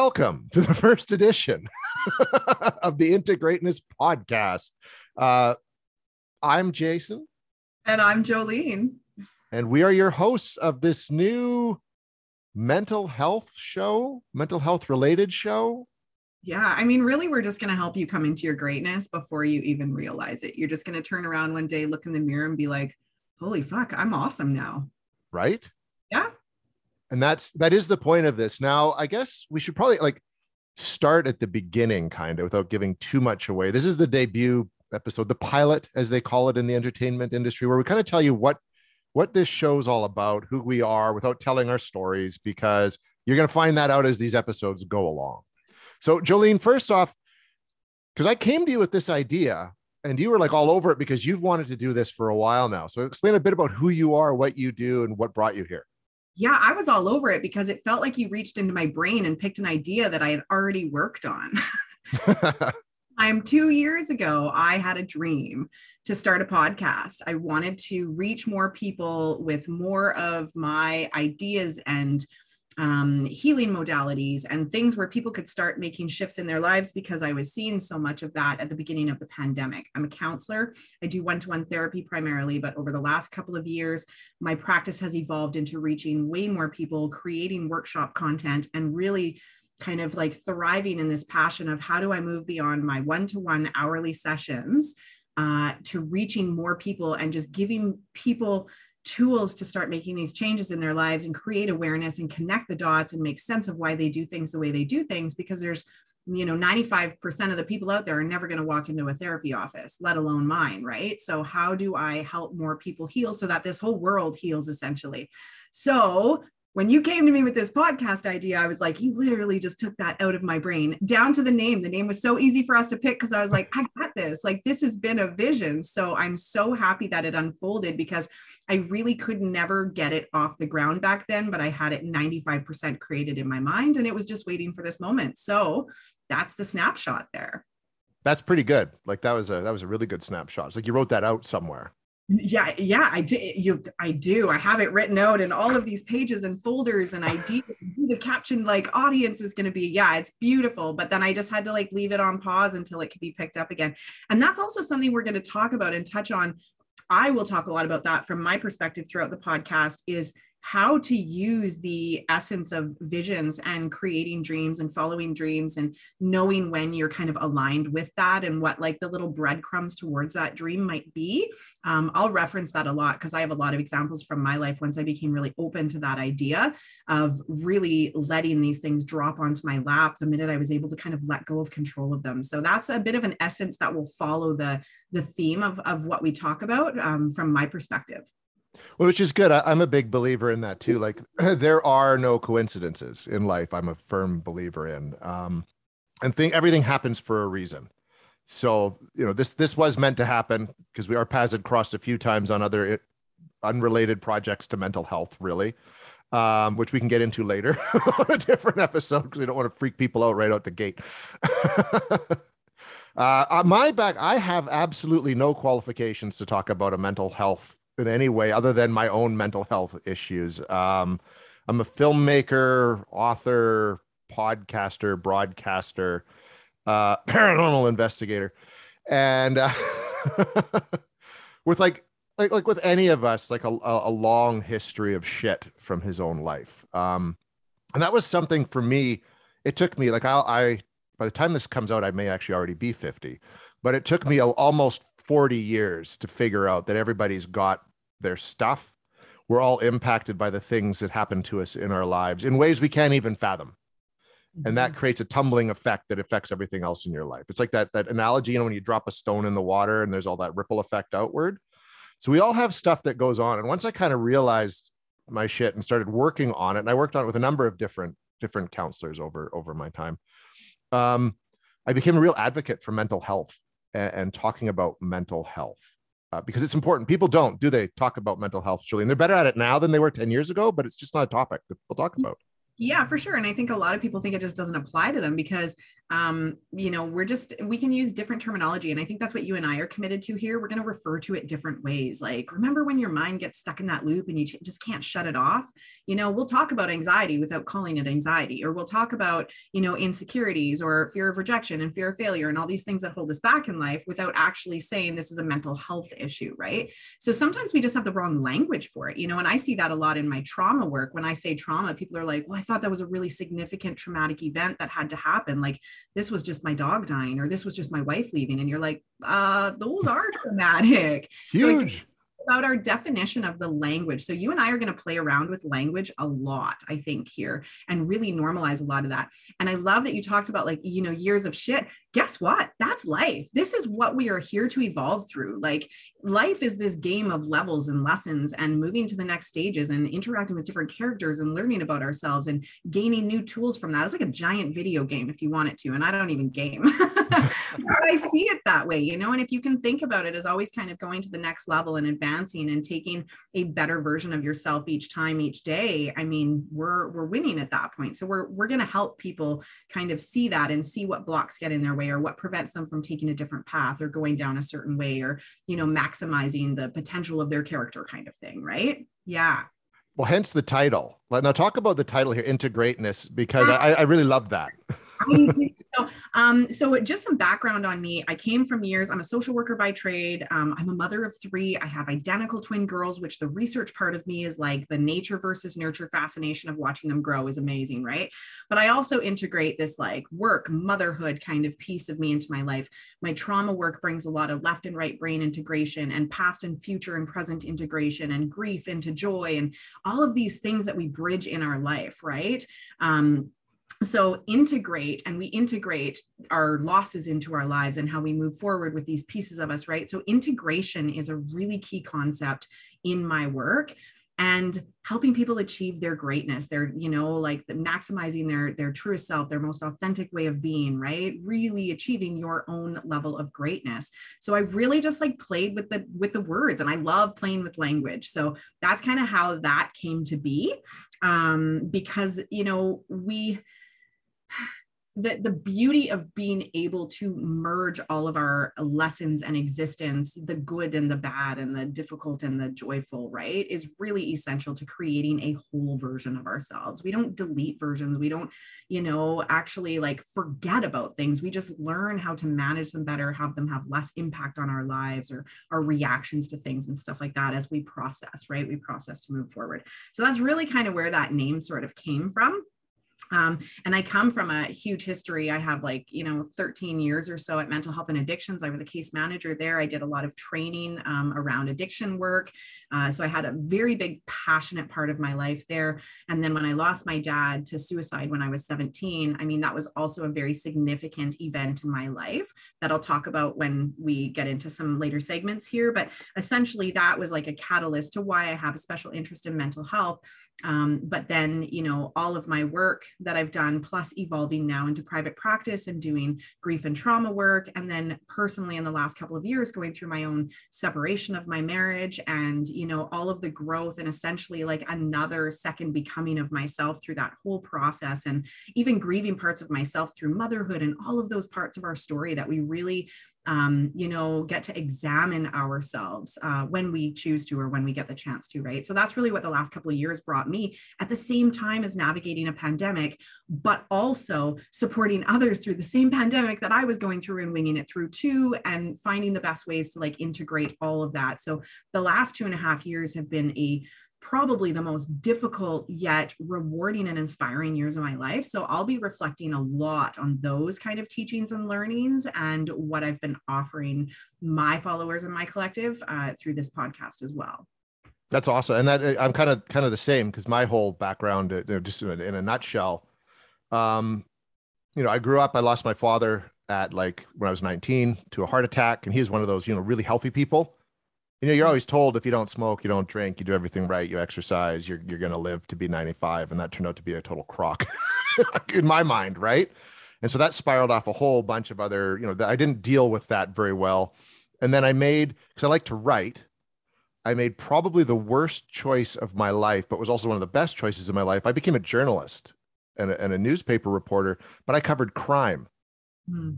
Welcome to the first edition of the Integrateness podcast. Uh, I'm Jason. And I'm Jolene. And we are your hosts of this new mental health show, mental health related show. Yeah, I mean, really, we're just going to help you come into your greatness before you even realize it. You're just going to turn around one day, look in the mirror, and be like, holy fuck, I'm awesome now. Right? Yeah. And that's that is the point of this. Now, I guess we should probably like start at the beginning, kind of, without giving too much away. This is the debut episode, the pilot, as they call it in the entertainment industry, where we kind of tell you what what this show's all about, who we are, without telling our stories, because you're going to find that out as these episodes go along. So, Jolene, first off, because I came to you with this idea and you were like all over it because you've wanted to do this for a while now. So, explain a bit about who you are, what you do, and what brought you here. Yeah, I was all over it because it felt like you reached into my brain and picked an idea that I had already worked on. I'm two years ago, I had a dream to start a podcast. I wanted to reach more people with more of my ideas and um, healing modalities and things where people could start making shifts in their lives because I was seeing so much of that at the beginning of the pandemic. I'm a counselor. I do one to one therapy primarily, but over the last couple of years, my practice has evolved into reaching way more people, creating workshop content, and really kind of like thriving in this passion of how do I move beyond my one to one hourly sessions uh, to reaching more people and just giving people tools to start making these changes in their lives and create awareness and connect the dots and make sense of why they do things the way they do things because there's you know 95% of the people out there are never going to walk into a therapy office let alone mine right? So how do i help more people heal so that this whole world heals essentially? So when you came to me with this podcast idea, I was like, you literally just took that out of my brain down to the name. The name was so easy for us to pick because I was like, I got this. Like, this has been a vision. So I'm so happy that it unfolded because I really could never get it off the ground back then, but I had it 95% created in my mind and it was just waiting for this moment. So that's the snapshot there. That's pretty good. Like that was a that was a really good snapshot. It's like you wrote that out somewhere yeah yeah i do you i do. I have it written out in all of these pages and folders and i do the caption like audience is going to be yeah it's beautiful but then i just had to like leave it on pause until it could be picked up again. And that's also something we're going to talk about and touch on. I will talk a lot about that from my perspective throughout the podcast is how to use the essence of visions and creating dreams and following dreams and knowing when you're kind of aligned with that and what like the little breadcrumbs towards that dream might be. Um, I'll reference that a lot because I have a lot of examples from my life once I became really open to that idea of really letting these things drop onto my lap the minute I was able to kind of let go of control of them. So that's a bit of an essence that will follow the the theme of, of what we talk about um, from my perspective. Which is good. I, am a big believer in that too. Like there are no coincidences in life. I'm a firm believer in, um, and think everything happens for a reason. So you know this this was meant to happen because we our paths had crossed a few times on other it, unrelated projects to mental health, really, um, which we can get into later on a different episode because we don't want to freak people out right out the gate. uh, my back, I have absolutely no qualifications to talk about a mental health in any way other than my own mental health issues. Um, I'm a filmmaker, author, podcaster, broadcaster, uh, paranormal investigator, and uh, with like like like with any of us, like a, a long history of shit from his own life. Um, and that was something for me. It took me like I, I by the time this comes out, I may actually already be 50, but it took me a, almost 40 years to figure out that everybody's got their stuff. We're all impacted by the things that happen to us in our lives in ways we can't even fathom. And that mm-hmm. creates a tumbling effect that affects everything else in your life. It's like that, that analogy, you know, when you drop a stone in the water and there's all that ripple effect outward. So we all have stuff that goes on. And once I kind of realized my shit and started working on it, and I worked on it with a number of different different counselors over over my time. Um, I became a real advocate for mental health and, and talking about mental health uh, because it's important. People don't, do they, talk about mental health, Jolene? They're better at it now than they were 10 years ago, but it's just not a topic that people talk about. Yeah, for sure. And I think a lot of people think it just doesn't apply to them because um, you know, we're just, we can use different terminology. And I think that's what you and I are committed to here. We're going to refer to it different ways. Like, remember when your mind gets stuck in that loop and you just can't shut it off? You know, we'll talk about anxiety without calling it anxiety, or we'll talk about, you know, insecurities or fear of rejection and fear of failure and all these things that hold us back in life without actually saying this is a mental health issue, right? So sometimes we just have the wrong language for it, you know, and I see that a lot in my trauma work. When I say trauma, people are like, well, I thought that was a really significant traumatic event that had to happen. Like, this was just my dog dying or this was just my wife leaving. And you're like uh those are dramatic huge. so about our definition of the language. So you and I are going to play around with language a lot, I think, here and really normalize a lot of that. And I love that you talked about like, you know, years of shit. Guess what? That's life. This is what we are here to evolve through. Like life is this game of levels and lessons and moving to the next stages and interacting with different characters and learning about ourselves and gaining new tools from that. It's like a giant video game if you want it to. And I don't even game. I see it that way, you know. And if you can think about it as always kind of going to the next level and advancing and taking a better version of yourself each time, each day, I mean, we're we're winning at that point. So we're we're going to help people kind of see that and see what blocks get in their way or what prevents them from taking a different path or going down a certain way or you know maximizing the potential of their character kind of thing, right? Yeah. Well, hence the title. Now talk about the title here, Integrateness, because ah. I, I really love that. So, um, so just some background on me. I came from years. I'm a social worker by trade. Um, I'm a mother of three. I have identical twin girls, which the research part of me is like the nature versus nurture fascination of watching them grow is amazing, right? But I also integrate this like work, motherhood kind of piece of me into my life. My trauma work brings a lot of left and right brain integration and past and future and present integration and grief into joy and all of these things that we bridge in our life, right? Um, so integrate and we integrate our losses into our lives and how we move forward with these pieces of us right? So integration is a really key concept in my work and helping people achieve their greatness their you know like the maximizing their their truest self their most authentic way of being right? Really achieving your own level of greatness. So i really just like played with the with the words and i love playing with language. So that's kind of how that came to be um because you know we the, the beauty of being able to merge all of our lessons and existence, the good and the bad and the difficult and the joyful, right, is really essential to creating a whole version of ourselves. We don't delete versions. We don't, you know, actually like forget about things. We just learn how to manage them better, have them have less impact on our lives or our reactions to things and stuff like that as we process, right? We process to move forward. So that's really kind of where that name sort of came from. Um, and I come from a huge history. I have like, you know, 13 years or so at mental health and addictions. I was a case manager there. I did a lot of training um, around addiction work. Uh, so I had a very big, passionate part of my life there. And then when I lost my dad to suicide when I was 17, I mean, that was also a very significant event in my life that I'll talk about when we get into some later segments here. But essentially, that was like a catalyst to why I have a special interest in mental health. Um, but then, you know, all of my work that I've done, plus evolving now into private practice and doing grief and trauma work. And then personally, in the last couple of years, going through my own separation of my marriage and, you know, all of the growth and essentially like another second becoming of myself through that whole process and even grieving parts of myself through motherhood and all of those parts of our story that we really um, you know, get to examine ourselves uh, when we choose to or when we get the chance to, right? So that's really what the last couple of years brought me at the same time as navigating a pandemic, but also supporting others through the same pandemic that I was going through and winging it through too, and finding the best ways to like integrate all of that. So the last two and a half years have been a probably the most difficult yet rewarding and inspiring years of my life. So I'll be reflecting a lot on those kind of teachings and learnings and what I've been offering my followers and my collective uh, through this podcast as well. That's awesome, and that I'm kind of kind of the same because my whole background, you know, just in a, in a nutshell, um, you know, I grew up. I lost my father at like when I was 19 to a heart attack, and he's one of those you know really healthy people you know, you're always told if you don't smoke, you don't drink, you do everything right, you exercise, you're you're gonna live to be 95, and that turned out to be a total crock in my mind, right? And so that spiraled off a whole bunch of other, you know, I didn't deal with that very well. And then I made because I like to write, I made probably the worst choice of my life, but was also one of the best choices of my life. I became a journalist and a, and a newspaper reporter, but I covered crime. Mm.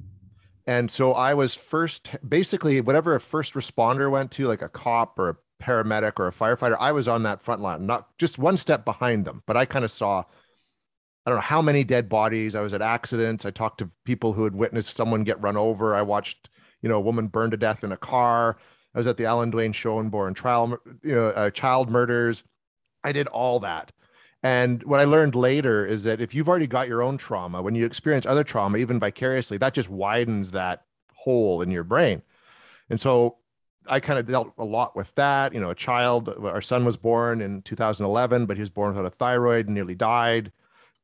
And so I was first, basically, whatever a first responder went to, like a cop or a paramedic or a firefighter, I was on that front line, not just one step behind them, but I kind of saw I don't know how many dead bodies. I was at accidents. I talked to people who had witnessed someone get run over. I watched, you know, a woman burned to death in a car. I was at the Allan Dwayne Schoenborn trial, you know, uh, child murders. I did all that. And what I learned later is that if you've already got your own trauma, when you experience other trauma, even vicariously, that just widens that hole in your brain. And so I kind of dealt a lot with that. You know, a child, our son was born in 2011, but he was born without a thyroid and nearly died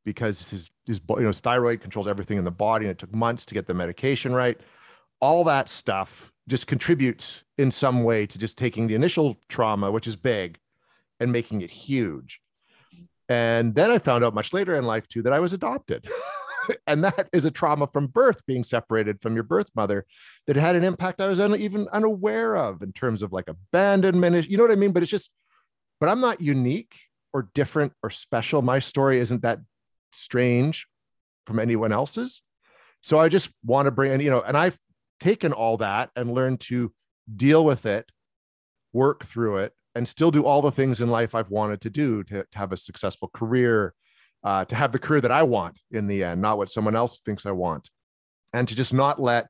because his his you know his thyroid controls everything in the body and it took months to get the medication right all that stuff just contributes in some way to just taking the initial trauma which is big and making it huge and then i found out much later in life too that i was adopted. And that is a trauma from birth being separated from your birth mother that had an impact i was un- even unaware of in terms of like abandonment you know what i mean? But it's just but i'm not unique or different or special. My story isn't that strange from anyone else's. So I just want to bring, you know, and I've taken all that and learned to deal with it, work through it, and still do all the things in life I've wanted to do to, to have a successful career, uh, to have the career that I want in the end, not what someone else thinks I want, and to just not let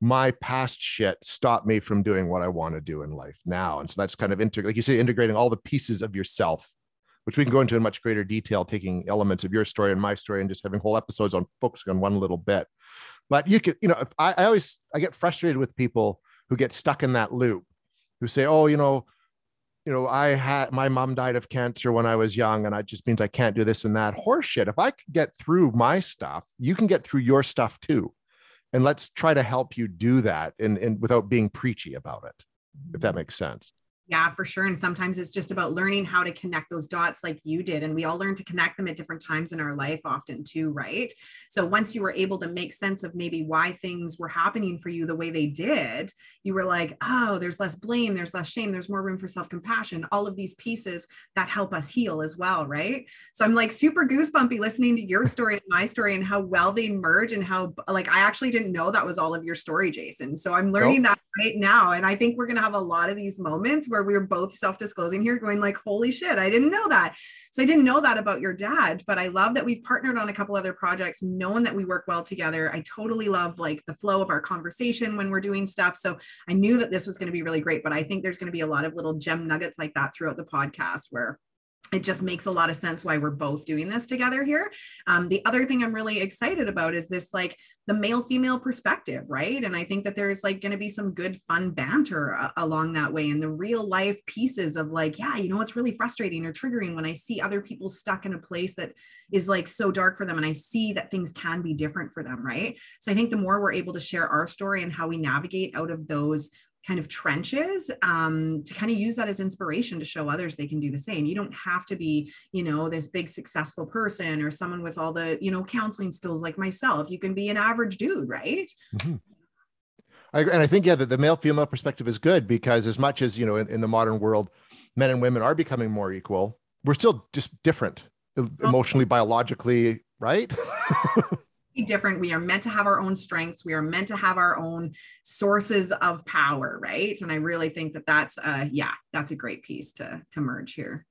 my past shit stop me from doing what I want to do in life now. And so that's kind of integ- like you say, integrating all the pieces of yourself which we can go into in much greater detail, taking elements of your story and my story and just having whole episodes on focusing on one little bit. But you could, you know, I, I always I get frustrated with people who get stuck in that loop, who say, "Oh, you know, you know, I had my mom died of cancer when I was young, and it just means I can't do this and that. Horseshit. If I could get through my stuff, you can get through your stuff too. And let's try to help you do that and, and without being preachy about it, if that mm-hmm. makes sense. Yeah, for sure. And sometimes it's just about learning how to connect those dots like you did. And we all learn to connect them at different times in our life, often too, right? So once you were able to make sense of maybe why things were happening for you the way they did, you were like, oh, there's less blame, there's less shame, there's more room for self compassion, all of these pieces that help us heal as well, right? So I'm like super goosebumpy listening to your story and my story and how well they merge and how, like, I actually didn't know that was all of your story, Jason. So I'm learning nope. that right now. And I think we're going to have a lot of these moments where where we were both self-disclosing here going like holy shit i didn't know that. So i didn't know that about your dad but i love that we've partnered on a couple other projects knowing that we work well together. I totally love like the flow of our conversation when we're doing stuff. So i knew that this was going to be really great but i think there's going to be a lot of little gem nuggets like that throughout the podcast where it just makes a lot of sense why we're both doing this together here. Um, the other thing I'm really excited about is this like the male female perspective, right? And I think that there's like going to be some good fun banter uh, along that way and the real life pieces of like, yeah, you know, it's really frustrating or triggering when I see other people stuck in a place that is like so dark for them and I see that things can be different for them, right? So I think the more we're able to share our story and how we navigate out of those kind of trenches um, to kind of use that as inspiration to show others they can do the same. You don't have to be, you know, this big successful person or someone with all the, you know, counseling skills like myself. You can be an average dude, right? Mm-hmm. I, and I think, yeah, that the male female perspective is good because as much as, you know, in, in the modern world, men and women are becoming more equal, we're still just different emotionally, biologically, right? different. We are meant to have our own strengths. We are meant to have our own sources of power, right? And I really think that that's, uh, yeah, that's a great piece to to merge here.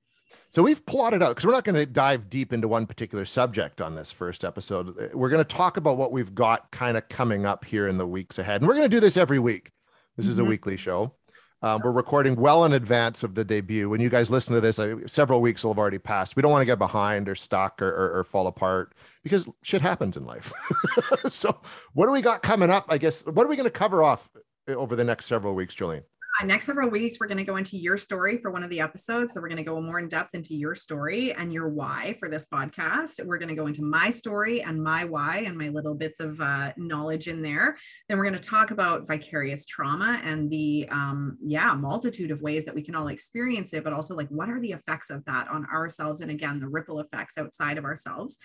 So we've plotted out because we're not going to dive deep into one particular subject on this first episode. We're going to talk about what we've got kind of coming up here in the weeks ahead, and we're going to do this every week. This mm-hmm. is a mm-hmm. weekly show. Um, we're recording well in advance of the debut. When you guys listen to this, uh, several weeks will have already passed. We don't want to get behind or stuck or, or, or fall apart because shit happens in life. so, what do we got coming up? I guess, what are we going to cover off over the next several weeks, Jolene? Uh, next several weeks, we're going to go into your story for one of the episodes. So we're going to go more in depth into your story and your why for this podcast. We're going to go into my story and my why and my little bits of uh, knowledge in there. Then we're going to talk about vicarious trauma and the, um, yeah, multitude of ways that we can all experience it, but also like what are the effects of that on ourselves? And again, the ripple effects outside of ourselves.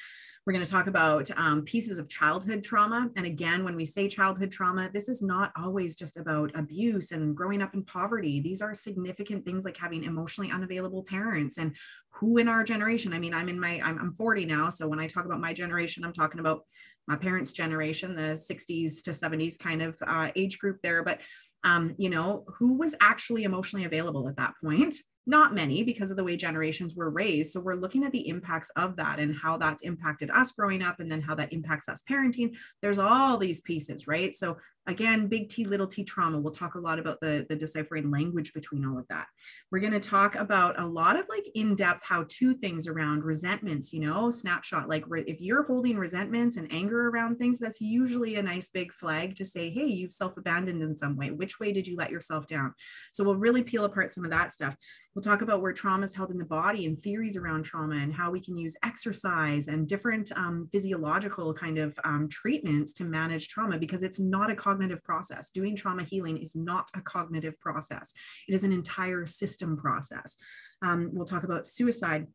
We're going to talk about um, pieces of childhood trauma. And again, when we say childhood trauma, this is not always just about abuse and growing up in poverty. These are significant things like having emotionally unavailable parents and who in our generation. I mean, I'm in my, I'm, I'm 40 now. So when I talk about my generation, I'm talking about my parents' generation, the 60s to 70s kind of uh, age group there. But um, you know, who was actually emotionally available at that point? Not many because of the way generations were raised. So we're looking at the impacts of that and how that's impacted us growing up and then how that impacts us parenting. There's all these pieces, right? So again, big T, little t trauma. We'll talk a lot about the, the deciphering language between all of that. We're going to talk about a lot of like in-depth how-to things around resentments, you know, snapshot. Like if you're holding resentments and anger around things, that's usually a nice big flag to say, hey, you've self-abandoned in some way. Which way did you let yourself down? So we'll really peel apart some of that stuff. We'll talk about where trauma is held in the body and theories around trauma and how we can use exercise and different um, physiological kind of um, treatments to manage trauma because it's not a cognitive process. Doing trauma healing is not a cognitive process, it is an entire system process. Um, we'll talk about suicide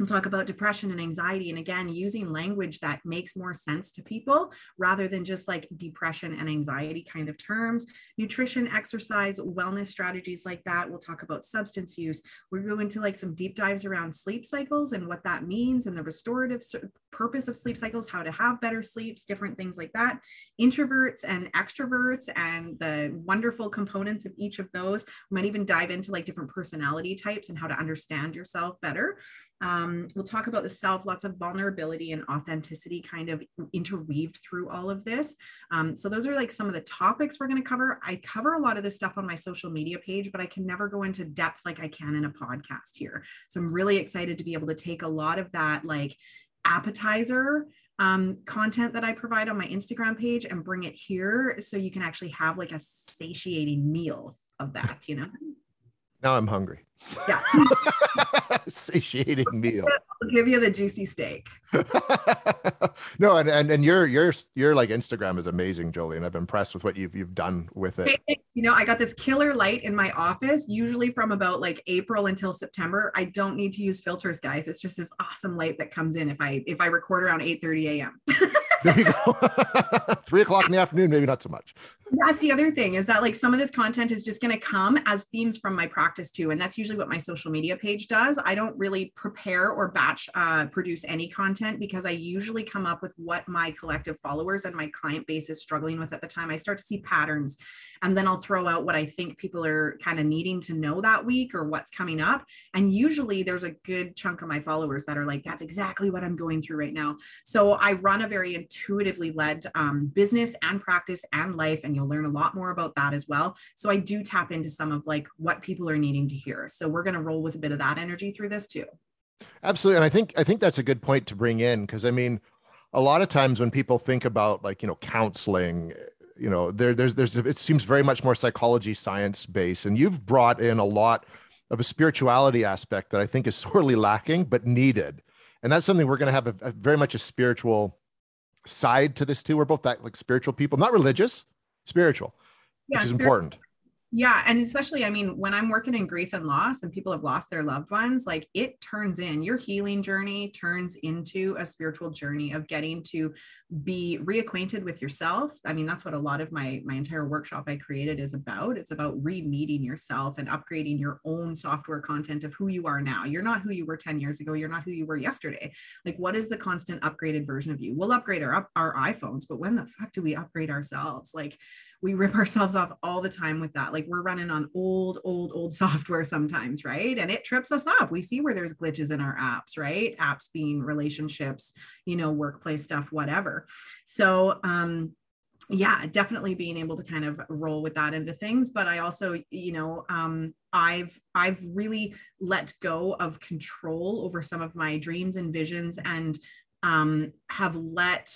We'll talk about depression and anxiety. And again, using language that makes more sense to people rather than just like depression and anxiety kind of terms. Nutrition, exercise, wellness strategies like that. We'll talk about substance use. We'll go into like some deep dives around sleep cycles and what that means and the restorative purpose of sleep cycles, how to have better sleeps, different things like that. Introverts and extroverts and the wonderful components of each of those. We might even dive into like different personality types and how to understand yourself better. Um, we'll talk about the self, lots of vulnerability and authenticity kind of interweaved through all of this. Um, so those are like some of the topics we're going to cover. I cover a lot of this stuff on my social media page, but I can never go into depth like I can in a podcast here. So I'm really excited to be able to take a lot of that like appetizer um, content that I provide on my Instagram page and bring it here so you can actually have like a satiating meal of that, you know? Now I'm hungry. Yeah. Satiating meal. I'll give you the juicy steak. no, and, and and your your your like Instagram is amazing, Jolie, and I've been impressed with what you've you've done with it. You know, I got this killer light in my office, usually from about like April until September. I don't need to use filters, guys. It's just this awesome light that comes in if I if I record around 8 30 a.m. There you go. Three o'clock in the afternoon, maybe not so much. That's the other thing is that like some of this content is just going to come as themes from my practice too. And that's usually what my social media page does. I don't really prepare or batch uh, produce any content because I usually come up with what my collective followers and my client base is struggling with at the time. I start to see patterns and then I'll throw out what I think people are kind of needing to know that week or what's coming up. And usually there's a good chunk of my followers that are like, that's exactly what I'm going through right now. So I run a very intuitively led um, business and practice and life, and you'll learn a lot more about that as well. So I do tap into some of like what people are needing to hear. So we're going to roll with a bit of that energy through this too. Absolutely, and I think I think that's a good point to bring in because I mean, a lot of times when people think about like you know counseling you know there there's there's it seems very much more psychology science based and you've brought in a lot of a spirituality aspect that i think is sorely lacking but needed and that's something we're going to have a, a, very much a spiritual side to this too. We're both that like spiritual people, not religious, spiritual, yeah, which is important. Yeah. And especially, I mean, when I'm working in grief and loss and people have lost their loved ones, like it turns in your healing journey turns into a spiritual journey of getting to be reacquainted with yourself. I mean, that's what a lot of my my entire workshop I created is about. It's about re-meeting yourself and upgrading your own software content of who you are now. You're not who you were 10 years ago. You're not who you were yesterday. Like, what is the constant upgraded version of you? We'll upgrade our our iPhones, but when the fuck do we upgrade ourselves? Like we rip ourselves off all the time with that. Like we're running on old, old, old software sometimes, right? And it trips us up. We see where there's glitches in our apps, right? Apps being relationships, you know, workplace stuff, whatever. So, um, yeah definitely being able to kind of roll with that into things but i also you know um, i've i've really let go of control over some of my dreams and visions and um, have let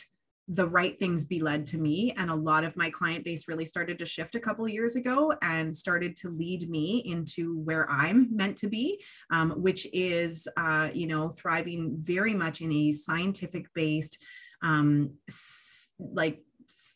the right things be led to me. And a lot of my client base really started to shift a couple years ago and started to lead me into where i'm meant to be um, which is uh, you know thriving very much in a scientific based um, like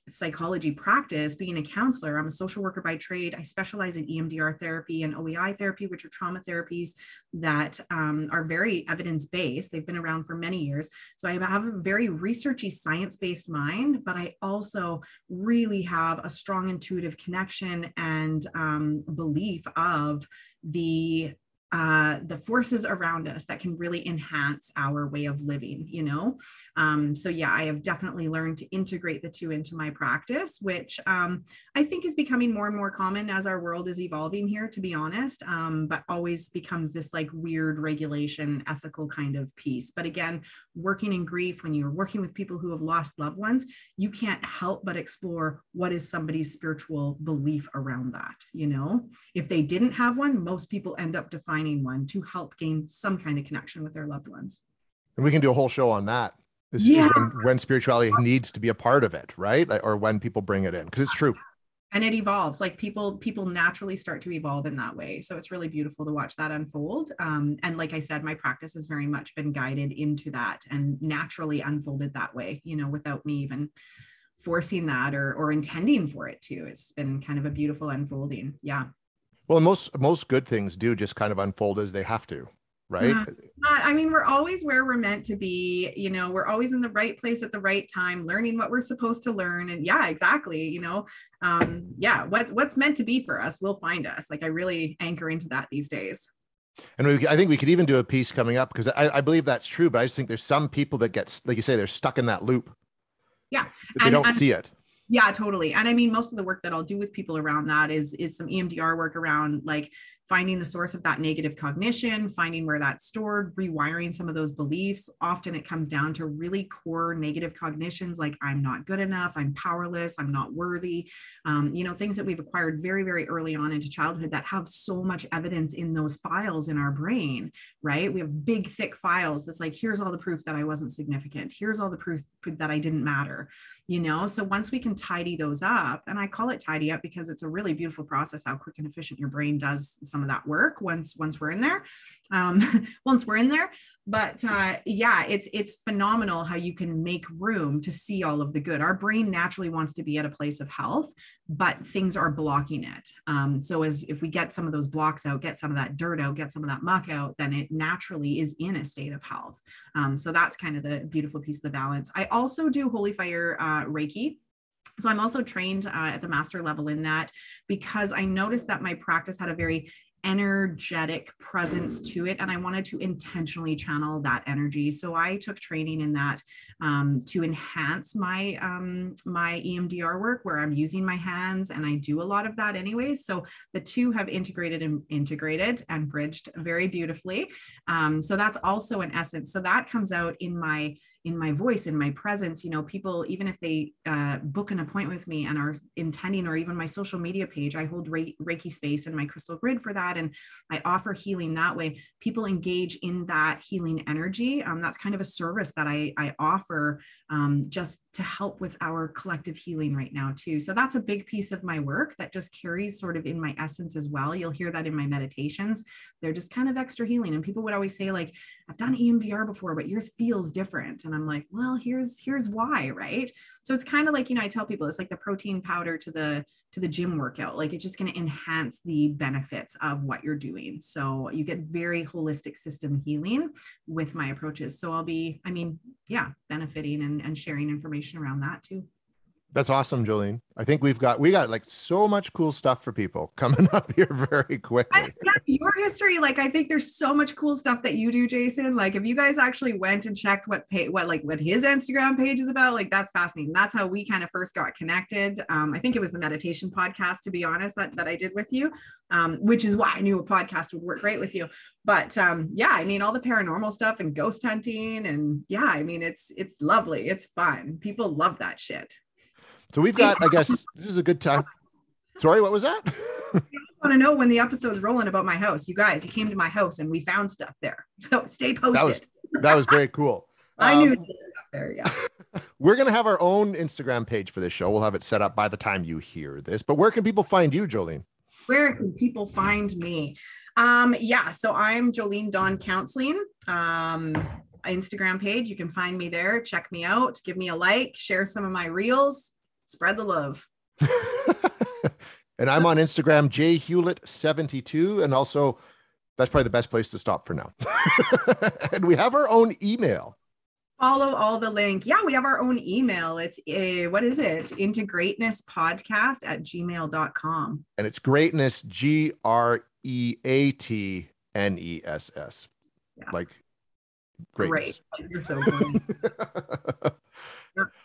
psychology practice, being a counselor, I'm a social worker by trade. I specialize in EMDR therapy and OEI therapy, which are trauma therapies that um, are very evidence based. They've been around for many years. So I have a very researchy, science based mind, but I also really have a strong intuitive connection and um, belief of the uh, the forces around us that can really enhance our way of living, you know? Um, so, yeah, I have definitely learned to integrate the two into my practice, which um, I think is becoming more and more common as our world is evolving here, to be honest, um, but always becomes this like weird regulation, ethical kind of piece. But again, working in grief, when you're working with people who have lost loved ones, you can't help but explore what is somebody's spiritual belief around that, you know? If they didn't have one, most people end up defining finding one to help gain some kind of connection with their loved ones. And we can do a whole show on that. Yeah. When, when spirituality needs to be a part of it, right? Or when people bring it in, because it's true and it evolves like people people naturally start to evolve in that way so it's really beautiful to watch that unfold um, and like i said my practice has very much been guided into that and naturally unfolded that way you know without me even forcing that or or intending for it to it's been kind of a beautiful unfolding yeah well, most most good things do just kind of unfold as they have to, right? Yeah. I mean, we're always where we're meant to be. You know, we're always in the right place at the right time, learning what we're supposed to learn. And yeah, exactly. You know, um, yeah, what what's meant to be for us will find us. Like I really anchor into that these days. And we, I think we could even do a piece coming up because I, I, believe that's true. But I just think there's some people that get, like you say, they're stuck in that loop. Yeah, they and, don't and, see it yeah totally. And i mean most of the work that i'll do with people around that is is some emdr work around like finding the source of that negative cognition, finding where that's stored, rewiring some of those beliefs. Often it comes down to really core negative cognitions like I'm not good enough, I'm powerless, I'm not worthy. Um, you know, things that we've acquired very, very early on into childhood that have so much evidence in those files in our brain, right? We have big, thick files that's like, here's all the proof that I wasn't significant, here's all the proof that I didn't matter, you know? So once we can tidy those up, and I call it tidy up because it's a really beautiful process how quick and efficient your brain does some of that work once once we're in there um, once we're in there. But uh, yeah it's it's phenomenal how you can make room to see all of the good. Our brain naturally wants to be at a place of health but things are blocking it. Um, so as if we get some of those blocks out get some of that dirt out get some of that muck out then it naturally is in a state of health. Um, so that's kind of the beautiful piece of the balance. I also do holy fire uh, reiki. So I'm also trained uh, at the master level in that because I noticed that my practice had a very energetic presence to it and i wanted to intentionally channel that energy. So i took training in that um, to enhance my um, my emdr work where i'm using my hands and i do a lot of that anyway. So the two have integrated and integrated and bridged very beautifully. Um, so that's also an essence. So that comes out in my in my voice in my presence you know people even if they uh, book an appointment with me and are intending or even my social media page i hold reiki space in my crystal grid for that and i offer healing that way. People engage in that healing energy. Um, that's kind of a service that i, I offer um, just to help with our collective healing right now too. So that's a big piece of my work that just carries sort of in my essence as well. You'll hear that in my meditations. They're just kind of extra healing. And people would always say like i've done emdr before but yours feels different and i'm like well here's here's why right? So it's kind of like you know i tell people it's like the protein powder to the to the gym workout like it's just going to enhance the benefits of what you're doing. So you get very holistic system healing with my approaches. So i'll be i mean yeah benefiting and, and sharing information around that too that's awesome, Jolene. I think we've got we got like so much cool stuff for people coming up here very quickly. Your history, like I think there's so much cool stuff that you do, Jason. Like if you guys actually went and checked what pay, what like what his Instagram page is about, like that's fascinating. That's how we kind of first got connected. Um, I think it was the meditation podcast, to be honest, that that I did with you, um, which is why I knew a podcast would work great with you. But um, yeah, I mean all the paranormal stuff and ghost hunting, and yeah, I mean it's it's lovely, it's fun. People love that shit. So we've got, I guess, this is a good time. Sorry, what was that? I want to know when the episode's rolling about my house. You guys, you came to my house and we found stuff there. So stay posted. That was, that was very cool. I um, knew stuff there. Yeah. We're going to have our own Instagram page for this show. We'll have it set up by the time you hear this. But where can people find you, Jolene? Where can people find me? Um, yeah, so I'm Jolene Dawn Counseling. Um, Instagram page. You can find me there. Check me out. Give me a like. Share some of my reels Spread the love. and I'm on Instagram, jhewlett72. And also, that's probably the best place to stop for now. and we have our own email. Follow all the link. Yeah, we have our own email. It's a, what is it? Into greatness podcast at gmail.com. And it's greatness, G R E A T N E S S. Like greatness. Great. You're so good.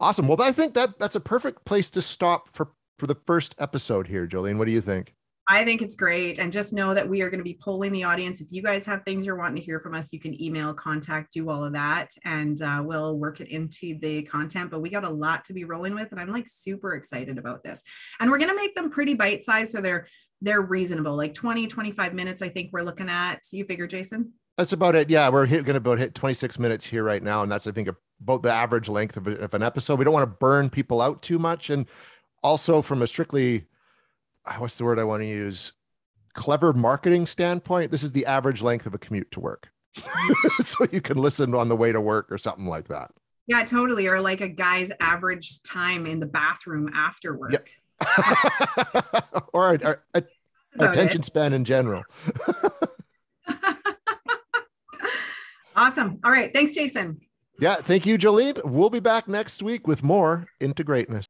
Awesome. Well, I think that that's a perfect place to stop for for the first episode here, Jolene. What do you think? I think it's great. And just know that we are going to be polling the audience. If you guys have things you're wanting to hear from us, you can email, contact, do all of that, and uh, we'll work it into the content. But we got a lot to be rolling with, and I'm like super excited about this. And we're going to make them pretty bite sized so they're they're reasonable, like 20, 25 minutes. I think we're looking at. You figure, Jason? That's about it. Yeah, we're going to about hit 26 minutes here right now, and that's I think about the average length of, of an episode. We don't want to burn people out too much, and also from a strictly uh, what's the word I want to use? Clever marketing standpoint, this is the average length of a commute to work. so you can listen on the way to work or something like that. Yeah, totally. Or like a guy's average time in the bathroom after work. Yep. or our, our, our attention it. span in general. awesome. All right. Thanks, Jason. Yeah. Thank you, Jolene. We'll be back next week with more Into Greatness.